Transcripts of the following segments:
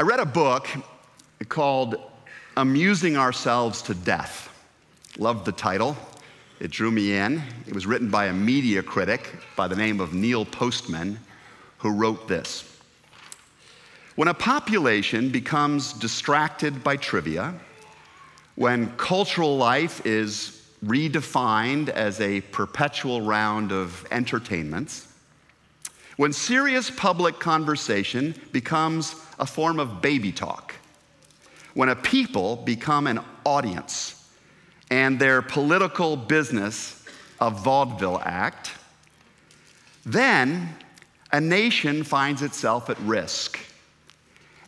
I read a book called Amusing Ourselves to Death. Loved the title. It drew me in. It was written by a media critic by the name of Neil Postman, who wrote this When a population becomes distracted by trivia, when cultural life is redefined as a perpetual round of entertainments, when serious public conversation becomes a form of baby talk, when a people become an audience and their political business a vaudeville act, then a nation finds itself at risk.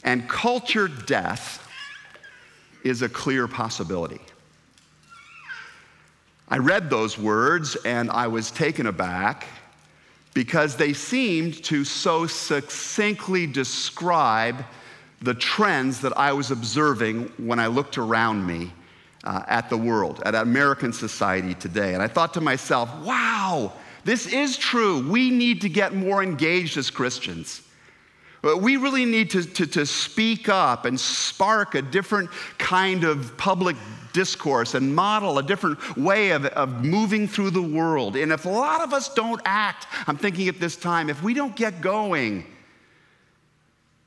And culture death is a clear possibility. I read those words and I was taken aback because they seemed to so succinctly describe the trends that I was observing when I looked around me uh, at the world, at American society today. And I thought to myself, wow, this is true. We need to get more engaged as Christians. Uh, we really need to, to, to, speak up and spark a different kind of public discourse and model a different way of, of moving through the world. And if a lot of us don't act, I'm thinking at this time, if we don't get going,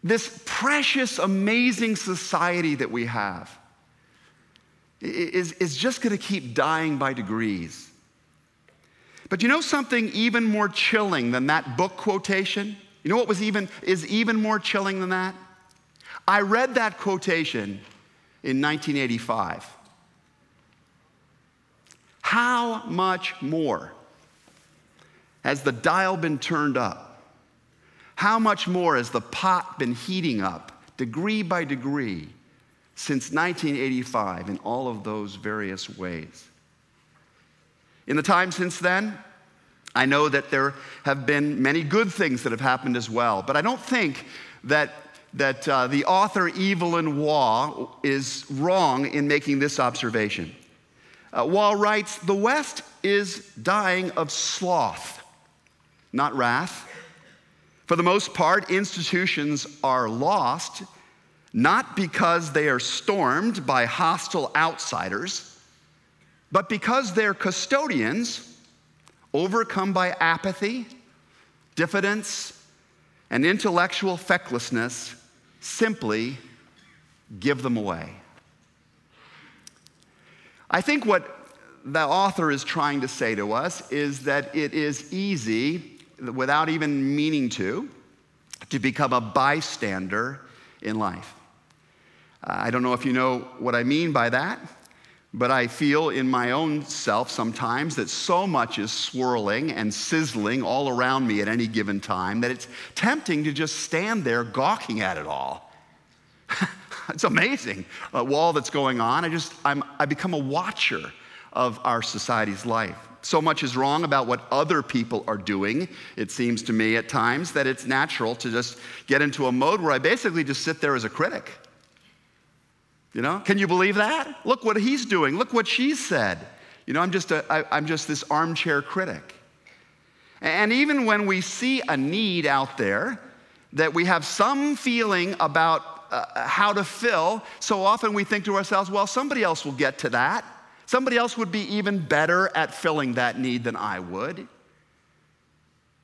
this precious, amazing society that we have is, is just going to keep dying by degrees. But you know something even more chilling than that book quotation? You know what was even, is even more chilling than that? I read that quotation in 1985. How much more has the dial been turned up? How much more has the pot been heating up, degree by degree, since 1985 in all of those various ways? In the time since then, I know that there have been many good things that have happened as well, but I don't think that, that uh, the author Evelyn Waugh is wrong in making this observation. Uh, Waugh writes The West is dying of sloth, not wrath. For the most part, institutions are lost, not because they are stormed by hostile outsiders, but because their custodians overcome by apathy, diffidence, and intellectual fecklessness, simply give them away. I think what the author is trying to say to us is that it is easy, without even meaning to, to become a bystander in life. Uh, I don't know if you know what I mean by that. But I feel in my own self sometimes that so much is swirling and sizzling all around me at any given time that it's tempting to just stand there gawking at it all. it's amazing, uh, all that's going on. I just, I'm, I become a watcher of our society's life. So much is wrong about what other people are doing, it seems to me at times, that it's natural to just get into a mode where I basically just sit there as a critic. You know, can you believe that? Look what he's doing. Look what she said. You know, I'm just, a, I, I'm just this armchair critic. And even when we see a need out there that we have some feeling about uh, how to fill, so often we think to ourselves, well, somebody else will get to that. Somebody else would be even better at filling that need than I would.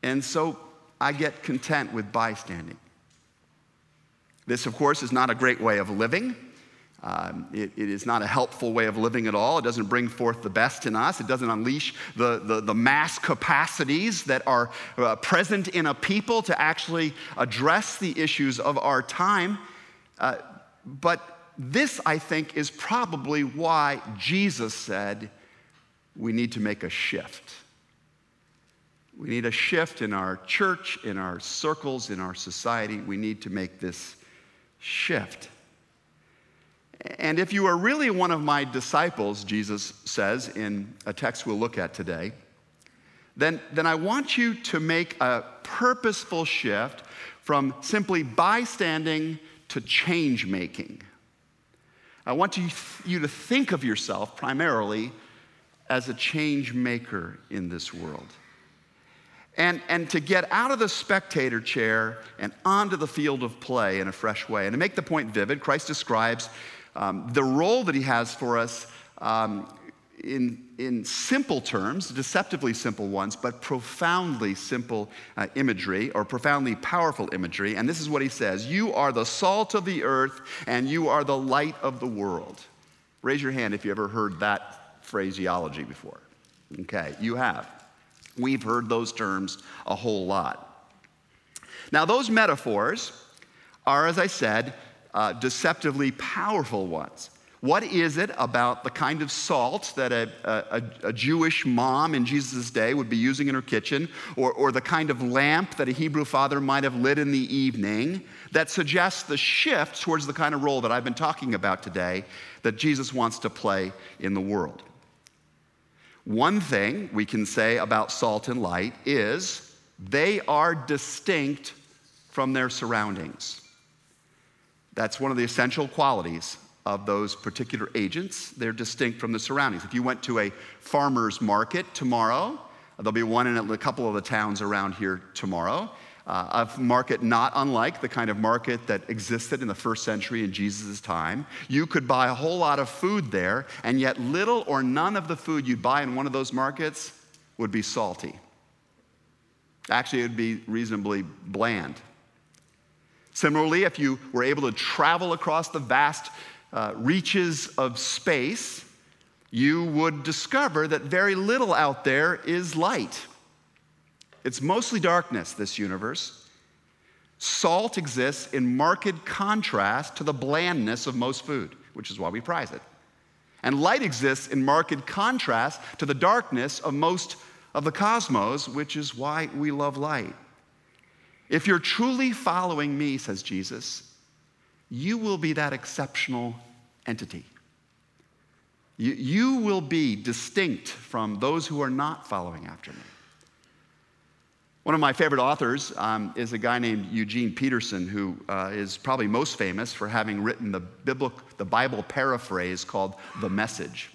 And so I get content with bystanding. This, of course, is not a great way of living. Um, it, it is not a helpful way of living at all. It doesn't bring forth the best in us. It doesn't unleash the, the, the mass capacities that are uh, present in a people to actually address the issues of our time. Uh, but this, I think, is probably why Jesus said we need to make a shift. We need a shift in our church, in our circles, in our society. We need to make this shift. And if you are really one of my disciples, Jesus says in a text we'll look at today, then, then I want you to make a purposeful shift from simply bystanding to change making. I want you, you to think of yourself primarily as a change maker in this world. and, and to get out of the spectator chair and onto the field of play in a fresh way. And to make the point vivid, Christ describes um, the role that he has for us um, in, in simple terms, deceptively simple ones, but profoundly simple uh, imagery or profoundly powerful imagery. And this is what he says You are the salt of the earth and you are the light of the world. Raise your hand if you ever heard that phraseology before. Okay, you have. We've heard those terms a whole lot. Now, those metaphors are, as I said, uh, deceptively powerful ones. What is it about the kind of salt that a, a, a, Jewish mom in Jesus' day would be using in her kitchen, or, or the kind of lamp that a Hebrew father might have lit in the evening, that suggests the shift towards the kind of role that I've been talking about today that Jesus wants to play in the world? One thing we can say about salt and light is they are distinct from their surroundings. That's one of the essential qualities of those particular agents. They're distinct from the surroundings. If you went to a farmer's market tomorrow, there'll be one in a couple of the towns around here tomorrow. Uh, a market not unlike the kind of market that existed in the first century in Jesus' time. You could buy a whole lot of food there, and yet little or none of the food you'd buy in one of those markets would be salty. Actually, it would be reasonably bland. Similarly, if you were able to travel across the vast uh, reaches of space, you would discover that very little out there is light. It's mostly darkness, this universe. Salt exists in marked contrast to the blandness of most food, which is why we prize it. And light exists in marked contrast to the darkness of most of the cosmos, which is why we love light. If you're truly following me, says Jesus, you will be that exceptional entity. You, you will be distinct from those who are not following after me. One of my favorite authors um, is a guy named Eugene Peterson, who uh, is probably most famous for having written the, biblical, the Bible paraphrase called The Message.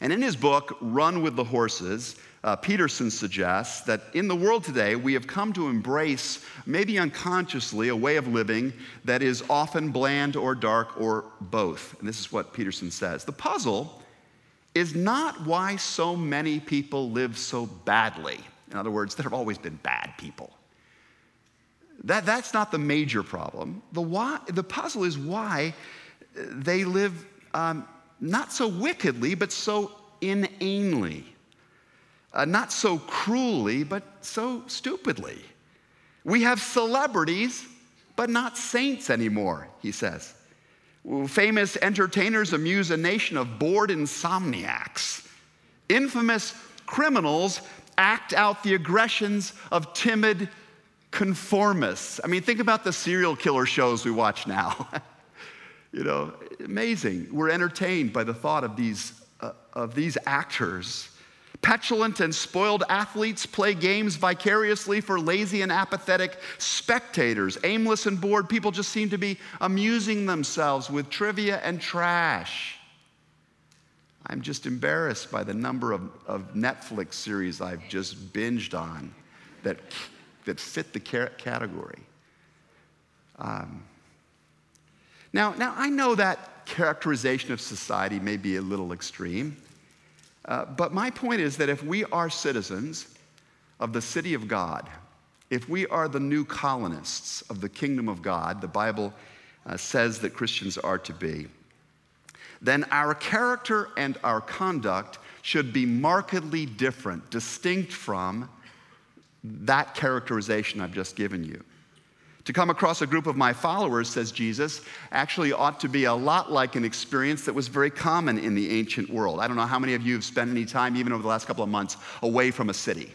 And in his book, Run with the Horses, uh, Peterson suggests that in the world today, we have come to embrace, maybe unconsciously, a way of living that is often bland or dark or both. And this is what Peterson says The puzzle is not why so many people live so badly. In other words, there have always been bad people. That, that's not the major problem. The, why, the puzzle is why they live um, not so wickedly, but so inanely uh, not so cruelly, but so stupidly. We have celebrities, but not saints anymore, he says. Famous entertainers amuse a nation of bored insomniacs. Infamous criminals act out the aggressions of timid conformists. I mean, think about the serial killer shows we watch now. you know, amazing. We're entertained by the thought of these, uh, of these actors Petulant and spoiled athletes play games vicariously for lazy and apathetic spectators. Aimless and bored people just seem to be amusing themselves with trivia and trash. I'm just embarrassed by the number of, of Netflix series I've just binged on that, that fit the category. Um, now, now, I know that characterization of society may be a little extreme. Uh, but my point is that if we are citizens of the city of God, if we are the new colonists of the kingdom of God, the Bible uh, says that Christians are to be, then our character and our conduct should be markedly different, distinct from that characterization I've just given you. To come across a group of my followers, says Jesus, actually ought to be a lot like an experience that was very common in the ancient world. I don't know how many of you have spent any time, even over the last couple of months, away from a city.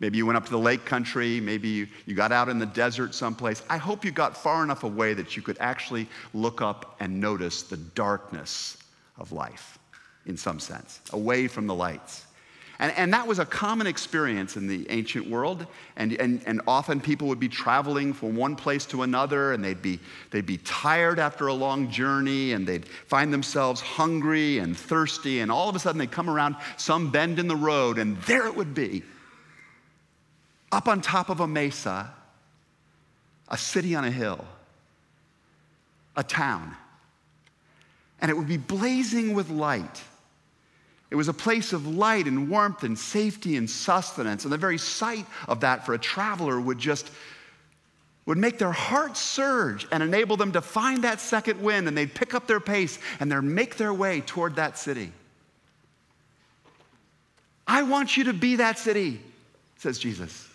Maybe you went up to the lake country, maybe you, you got out in the desert someplace. I hope you got far enough away that you could actually look up and notice the darkness of life, in some sense, away from the lights. And, and that was a common experience in the ancient world. And, and, and often people would be traveling from one place to another, and they'd be, they'd be tired after a long journey, and they'd find themselves hungry and thirsty. And all of a sudden, they'd come around some bend in the road, and there it would be up on top of a mesa, a city on a hill, a town. And it would be blazing with light. It was a place of light and warmth and safety and sustenance. And the very sight of that for a traveler would just would make their hearts surge and enable them to find that second wind and they'd pick up their pace and they'd make their way toward that city. I want you to be that city, says Jesus.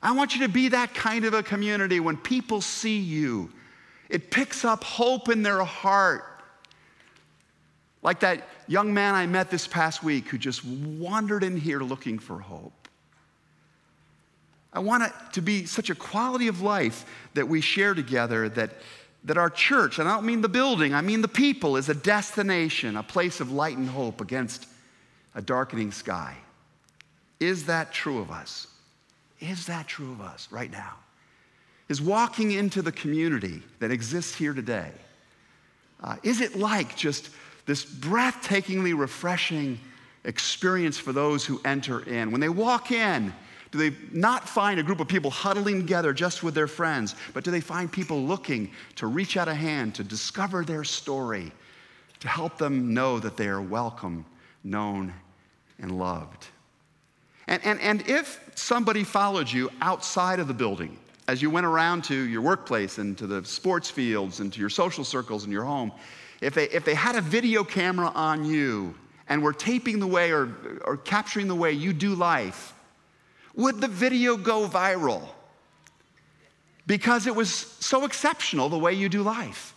I want you to be that kind of a community when people see you. It picks up hope in their heart. Like that young man I met this past week who just wandered in here looking for hope. I want it to be such a quality of life that we share together that, that our church, and I don't mean the building, I mean the people, is a destination, a place of light and hope against a darkening sky. Is that true of us? Is that true of us right now? Is walking into the community that exists here today, uh, is it like just this breathtakingly refreshing experience for those who enter in? When they walk in, do they not find a group of people huddling together just with their friends, but do they find people looking to reach out a hand to discover their story, to help them know that they are welcome, known, and loved? And, and, and if somebody followed you outside of the building, as you went around to your workplace and to the sports fields and to your social circles and your home, if they, if they had a video camera on you and were taping the way or, or capturing the way you do life, would the video go viral? Because it was so exceptional the way you do life.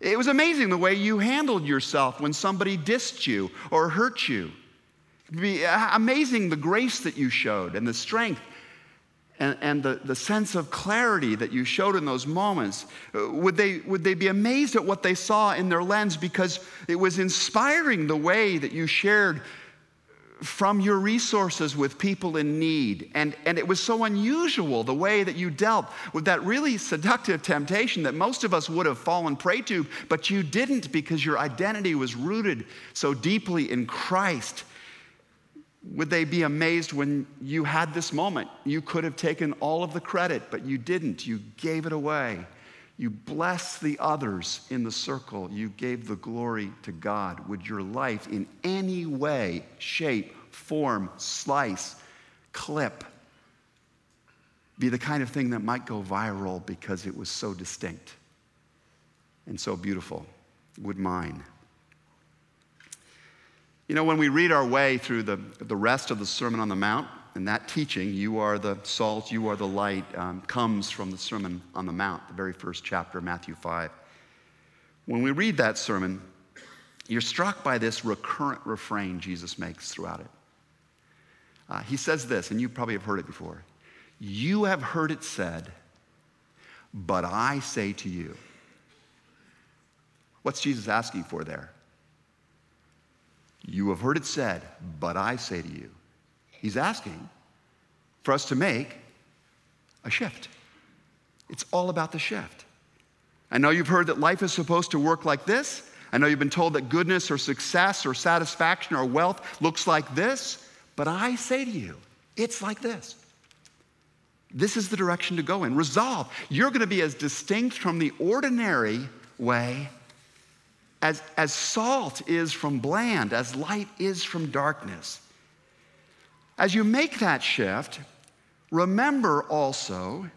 It was amazing the way you handled yourself when somebody dissed you or hurt you. Amazing the grace that you showed and the strength and, and the, the sense of clarity that you showed in those moments. Uh, would they, would they be amazed at what they saw in their lens because it was inspiring the way that you shared from your resources with people in need. And, and it was so unusual the way that you dealt with that really seductive temptation that most of us would have fallen prey to, but you didn't because your identity was rooted so deeply in Christ. Would they be amazed when you had this moment? You could have taken all of the credit, but you didn't. You gave it away. You blessed the others in the circle. You gave the glory to God. Would your life in any way, shape, form, slice, clip be the kind of thing that might go viral because it was so distinct and so beautiful? Would mine? You know, when we read our way through the, the rest of the Sermon on the Mount, and that teaching, you are the salt, you are the light, um, comes from the Sermon on the Mount, the very first chapter of Matthew 5. When we read that sermon, you're struck by this recurrent refrain Jesus makes throughout it. Uh, he says this, and you probably have heard it before You have heard it said, but I say to you. What's Jesus asking for there? You have heard it said, but I say to you. He's asking for us to make a shift. It's all about the shift. I know you've heard that life is supposed to work like this. I know you've been told that goodness or success or satisfaction or wealth looks like this, but I say to you, it's like this. This is the direction to go in. Resolve. You're going to be as distinct from the ordinary way as, as salt is from bland, as light is from darkness. As you make that shift, remember also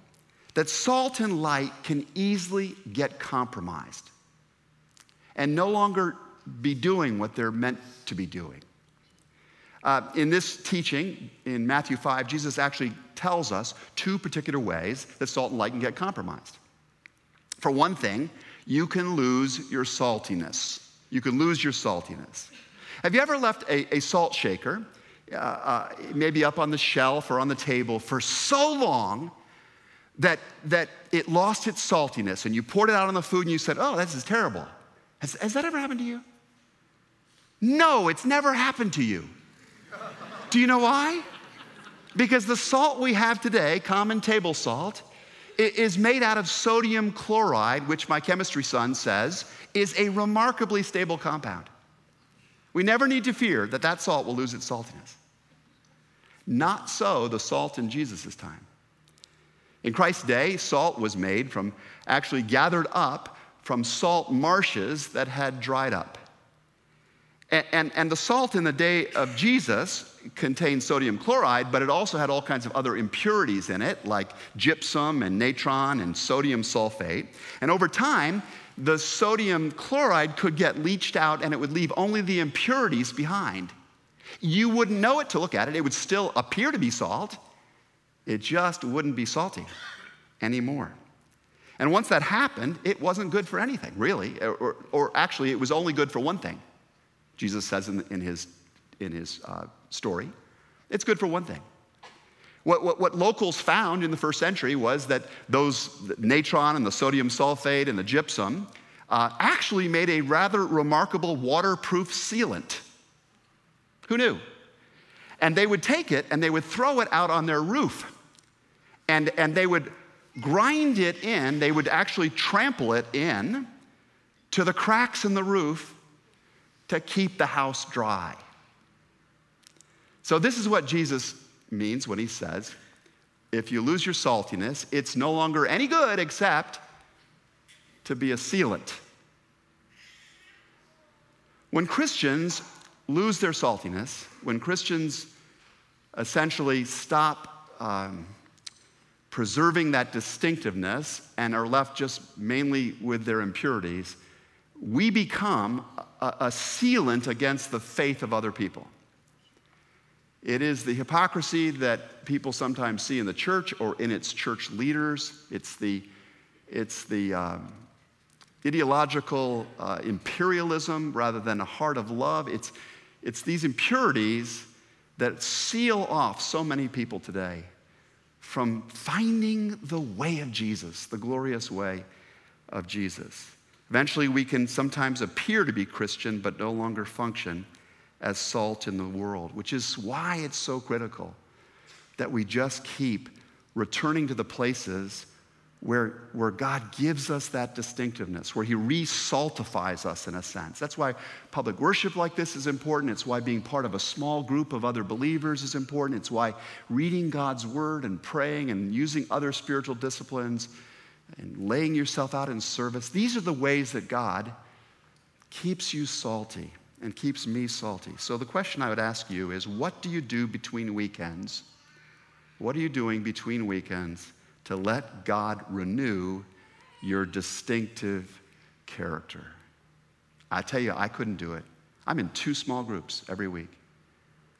that salt and light can easily get compromised and no longer be doing what they're meant to be doing. Uh, in this teaching in Matthew 5, Jesus actually tells us two particular ways that salt and light can get compromised. For one thing, you can lose your saltiness. You can lose your saltiness. Have you ever left a, a salt shaker uh, uh, maybe up on the shelf or on the table for so long that, that it lost its saltiness and you poured it out on the food and you said, Oh, this is terrible. Has, has that ever happened to you? No, it's never happened to you. Do you know why? Because the salt we have today, common table salt, is made out of sodium chloride, which my chemistry son says is a remarkably stable compound. We never need to fear that that salt will lose its saltiness. Not so the salt in Jesus' time. In Christ's day, salt was made from actually gathered up from salt marshes that had dried up. And, and, the salt in the day of Jesus contained sodium chloride, but it also had all kinds of other impurities in it, like gypsum and natron and sodium sulfate. And over time, the sodium chloride could get leached out and it would leave only the impurities behind. You wouldn't know it to look at it, it would still appear to be salt, it just wouldn't be salty anymore. And once that happened, it wasn't good for anything, really. Or, or actually, it was only good for one thing. Jesus says in, in his, in his uh, story it's good for one thing. What, what, what, locals found in the first century was that those natron and the sodium sulfate and the gypsum uh, actually made a rather remarkable waterproof sealant. Who knew? And they would take it and they would throw it out on their roof. And, and they would grind it in, they would actually trample it in to the cracks in the roof to keep the house dry. So, this is what Jesus means when he says, if you lose your saltiness, it's no longer any good except to be a sealant. When Christians lose their saltiness, when Christians essentially stop um, preserving that distinctiveness and are left just mainly with their impurities, we become a, a sealant against the faith of other people. It is the hypocrisy that people sometimes see in the church or in its church leaders. It's the, it's the um, ideological uh, imperialism rather than a heart of love. It's, it's these impurities that seal off so many people today from finding the way of Jesus, the glorious way of Jesus. Eventually, we can sometimes appear to be Christian, but no longer function as salt in the world, which is why it's so critical that we just keep returning to the places where, where God gives us that distinctiveness, where He resaltifies us in a sense. That's why public worship like this is important. It's why being part of a small group of other believers is important. It's why reading God's Word and praying and using other spiritual disciplines and laying yourself out in service, these are the ways that God keeps you salty and keeps me salty. So the question I would ask you is what do you do between weekends? What are you doing between weekends to let God renew your distinctive character? I tell you, I couldn't do it. I'm in two small groups every week.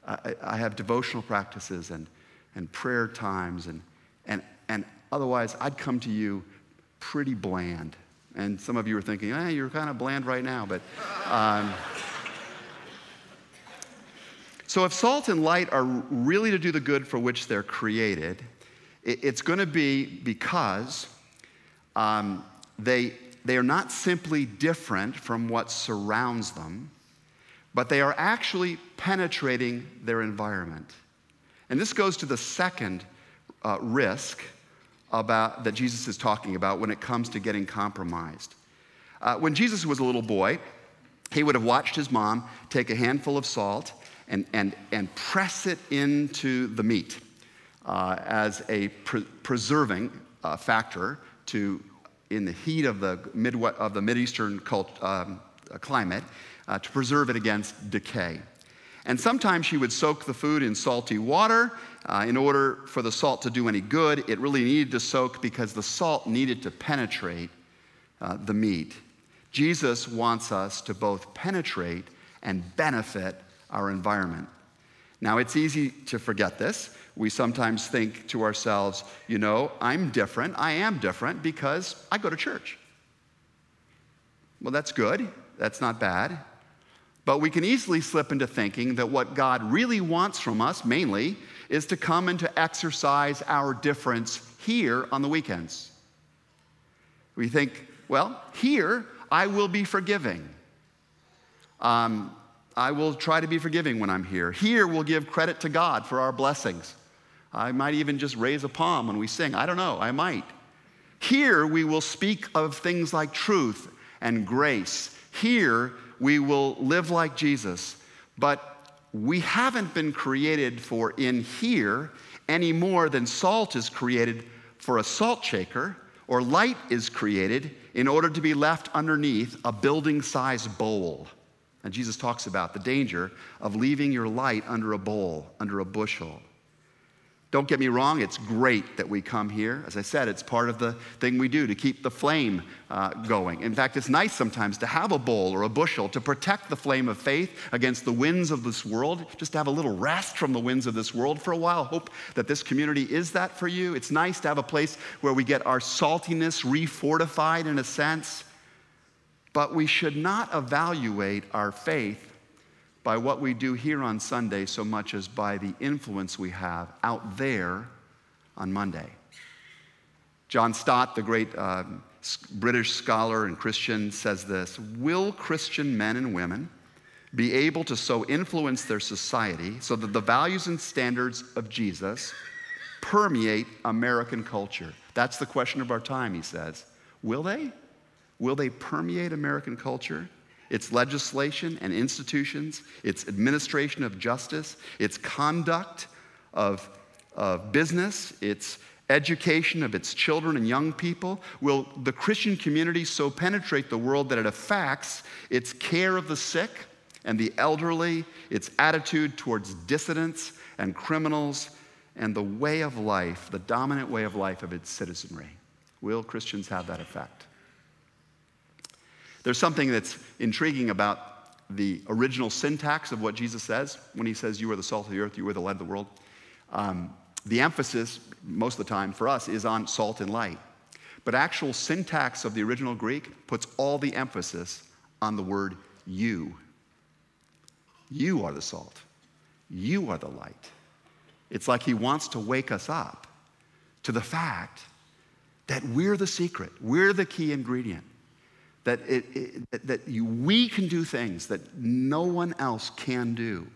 I, I have devotional practices and, and prayer times, and, and, and otherwise, I'd come to you pretty bland. And some of you are thinking, eh, you're kind of bland right now, but. Um, so, if salt and light are really to do the good for which they're created, it's going to be because um, they, they are not simply different from what surrounds them, but they are actually penetrating their environment. And this goes to the second uh, risk about, that Jesus is talking about when it comes to getting compromised. Uh, when Jesus was a little boy, he would have watched his mom take a handful of salt and, and, and press it into the meat uh, as a pre- preserving uh, factor to, in the heat of the, mid of the Mideastern cult, um, climate, uh, to preserve it against decay. And sometimes she would soak the food in salty water. Uh, in order for the salt to do any good, it really needed to soak because the salt needed to penetrate uh, the meat. Jesus wants us to both penetrate and benefit our environment. Now, it's easy to forget this. We sometimes think to ourselves, you know, I'm different. I am different because I go to church. Well, that's good. That's not bad. But we can easily slip into thinking that what God really wants from us, mainly, is to come and to exercise our difference here on the weekends. We think, well, here I will be forgiving. Um, I will try to be forgiving when I'm here. Here, we'll give credit to God for our blessings. I might even just raise a palm when we sing. I don't know, I might. Here, we will speak of things like truth and grace. Here, we will live like Jesus. But we haven't been created for in here any more than salt is created for a salt shaker or light is created in order to be left underneath a building sized bowl. And Jesus talks about the danger of leaving your light under a bowl, under a bushel. Don't get me wrong, it's great that we come here. As I said, it's part of the thing we do to keep the flame uh, going. In fact, it's nice sometimes to have a bowl or a bushel to protect the flame of faith against the winds of this world, just to have a little rest from the winds of this world for a while. Hope that this community is that for you. It's nice to have a place where we get our saltiness refortified in a sense. But we should not evaluate our faith by what we do here on Sunday so much as by the influence we have out there on Monday. John Stott, the great uh, British scholar and Christian, says this Will Christian men and women be able to so influence their society so that the values and standards of Jesus permeate American culture? That's the question of our time, he says. Will they? Will they permeate American culture? Its legislation and institutions, its administration of justice, its conduct of, of business, its education of its children and young people? Will the Christian community so penetrate the world that it affects its care of the sick and the elderly, its attitude towards dissidents and criminals, and the way of life, the dominant way of life of its citizenry? Will Christians have that effect? There's something that's intriguing about the original syntax of what Jesus says when he says, You are the salt of the earth, you are the light of the world. Um, the emphasis, most of the time for us, is on salt and light. But actual syntax of the original Greek puts all the emphasis on the word you. You are the salt. You are the light. It's like he wants to wake us up to the fact that we're the secret, we're the key ingredient that, it, it, that you, we can do things that no one else can do.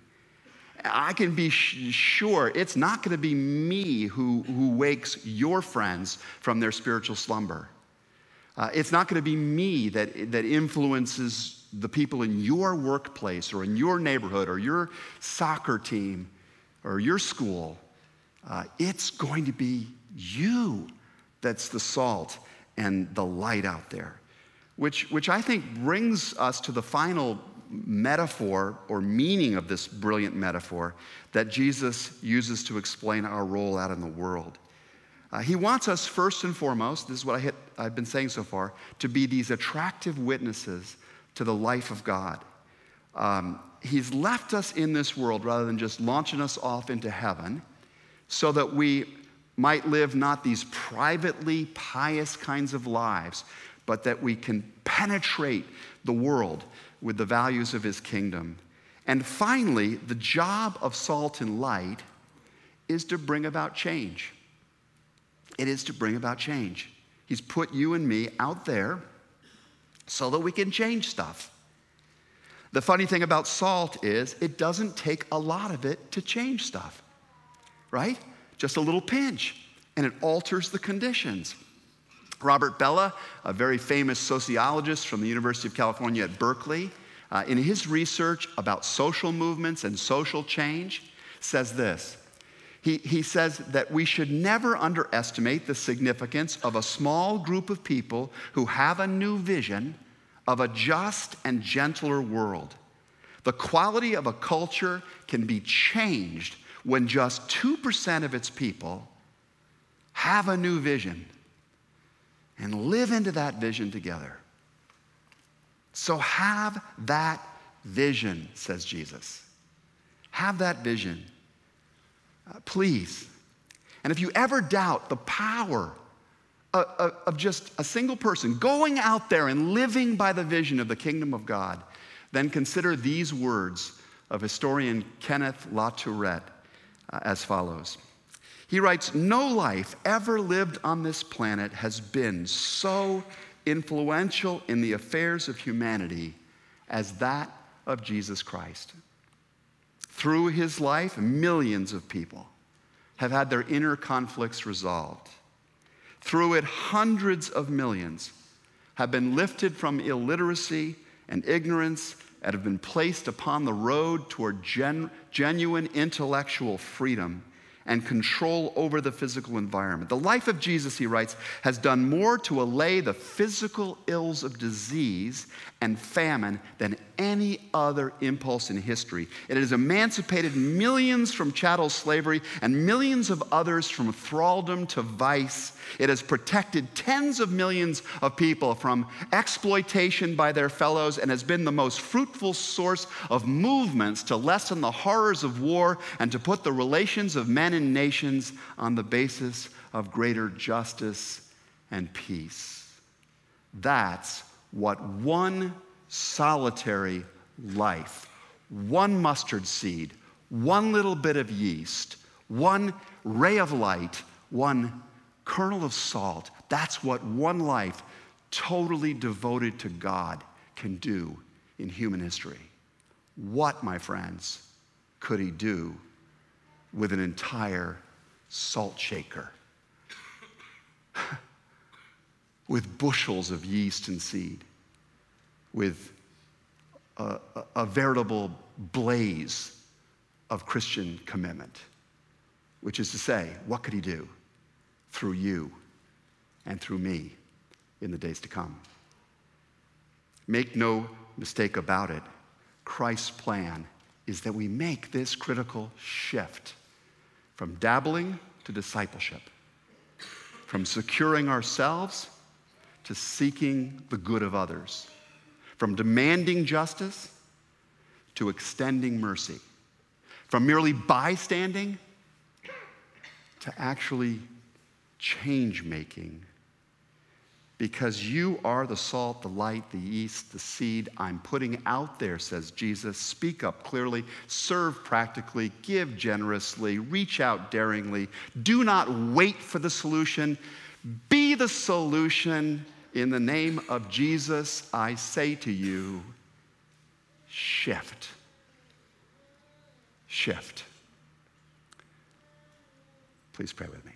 I can be sh- sure it's not going to be me who, who wakes your friends from their spiritual slumber. Uh, it's not going to be me that, that influences the people in your workplace or in your neighborhood or your soccer team or your school. Uh, it's going to be you that's the salt and the light out there which, which I think brings us to the final metaphor or meaning of this brilliant metaphor that Jesus uses to explain our role out in the world. Uh, he wants us, first and foremost, this is what I hit, I've been saying so far, to be these attractive witnesses to the life of God. Um, he's left us in this world rather than just launching us off into heaven so that we might live not these privately pious kinds of lives, but that we can penetrate the world with the values of his kingdom. And finally, the job of salt and light is to bring about change. It is to bring about change. He's put you and me out there so that we can change stuff. The funny thing about salt is it doesn't take a lot of it to change stuff, right? Just a little pinch, and it alters the conditions. Robert Bellah, a very famous sociologist from the University of California at Berkeley, uh, in his research about social movements and social change, says this. He, he says that we should never underestimate the significance of a small group of people who have a new vision of a just and gentler world. The quality of a culture can be changed when just 2% of its people have a new vision and live into that vision together. So have that vision, says Jesus. Have that vision. Uh, please. And if you ever doubt the power of, of, of just a single person going out there and living by the vision of the kingdom of God, then consider these words of historian Kenneth Latourette uh, as follows. He writes No life ever lived on this planet has been so influential in the affairs of humanity as that of Jesus Christ. Through his life, millions of people have had their inner conflicts resolved. Through it, hundreds of millions have been lifted from illiteracy and ignorance and have been placed upon the road toward gen- genuine intellectual freedom and control over the physical environment. The life of Jesus, he writes, has done more to allay the physical ills of disease and famine than any other impulse in history. It has emancipated millions from chattel slavery and millions of others from thraldom to vice. It has protected tens of millions of people from exploitation by their fellows and has been the most fruitful source of movements to lessen the horrors of war and to put the relations of men and nations on the basis of greater justice and peace. That's what one solitary life, one mustard seed, one little bit of yeast, one ray of light, one kernel of salt, that's what one life totally devoted to God can do in human history. What, my friends, could he do with an entire salt shaker? with bushels of yeast and seed, with a, a, veritable blaze of Christian commitment, which is to say, what could he do through you and through me in the days to come? Make no mistake about it, Christ's plan is that we make this critical shift from dabbling to discipleship, from securing ourselves to seeking the good of others, from demanding justice to extending mercy, from merely bystanding to actually change making. Because you are the salt, the light, the yeast, the seed I'm putting out there, says Jesus. Speak up clearly, serve practically, give generously, reach out daringly. Do not wait for the solution. Be the solution in the name of Jesus, I say to you, shift. Shift. Please pray with me.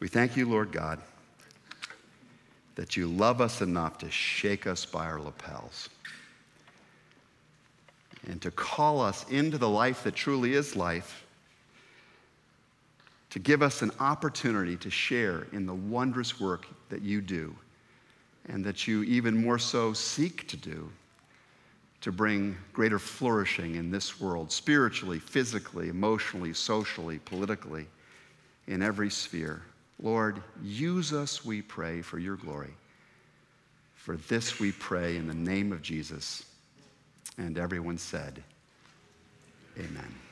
We thank you, Lord God, that you love us enough to shake us by our lapels and to call us into the life that truly is life to give us an opportunity to share in the wondrous work that you do and that you even more so seek to do to bring greater flourishing in this world, spiritually, physically, emotionally, socially, politically, in every sphere. Lord, use us, we pray, for your glory. For this we pray in the name of Jesus. And everyone said, Amen.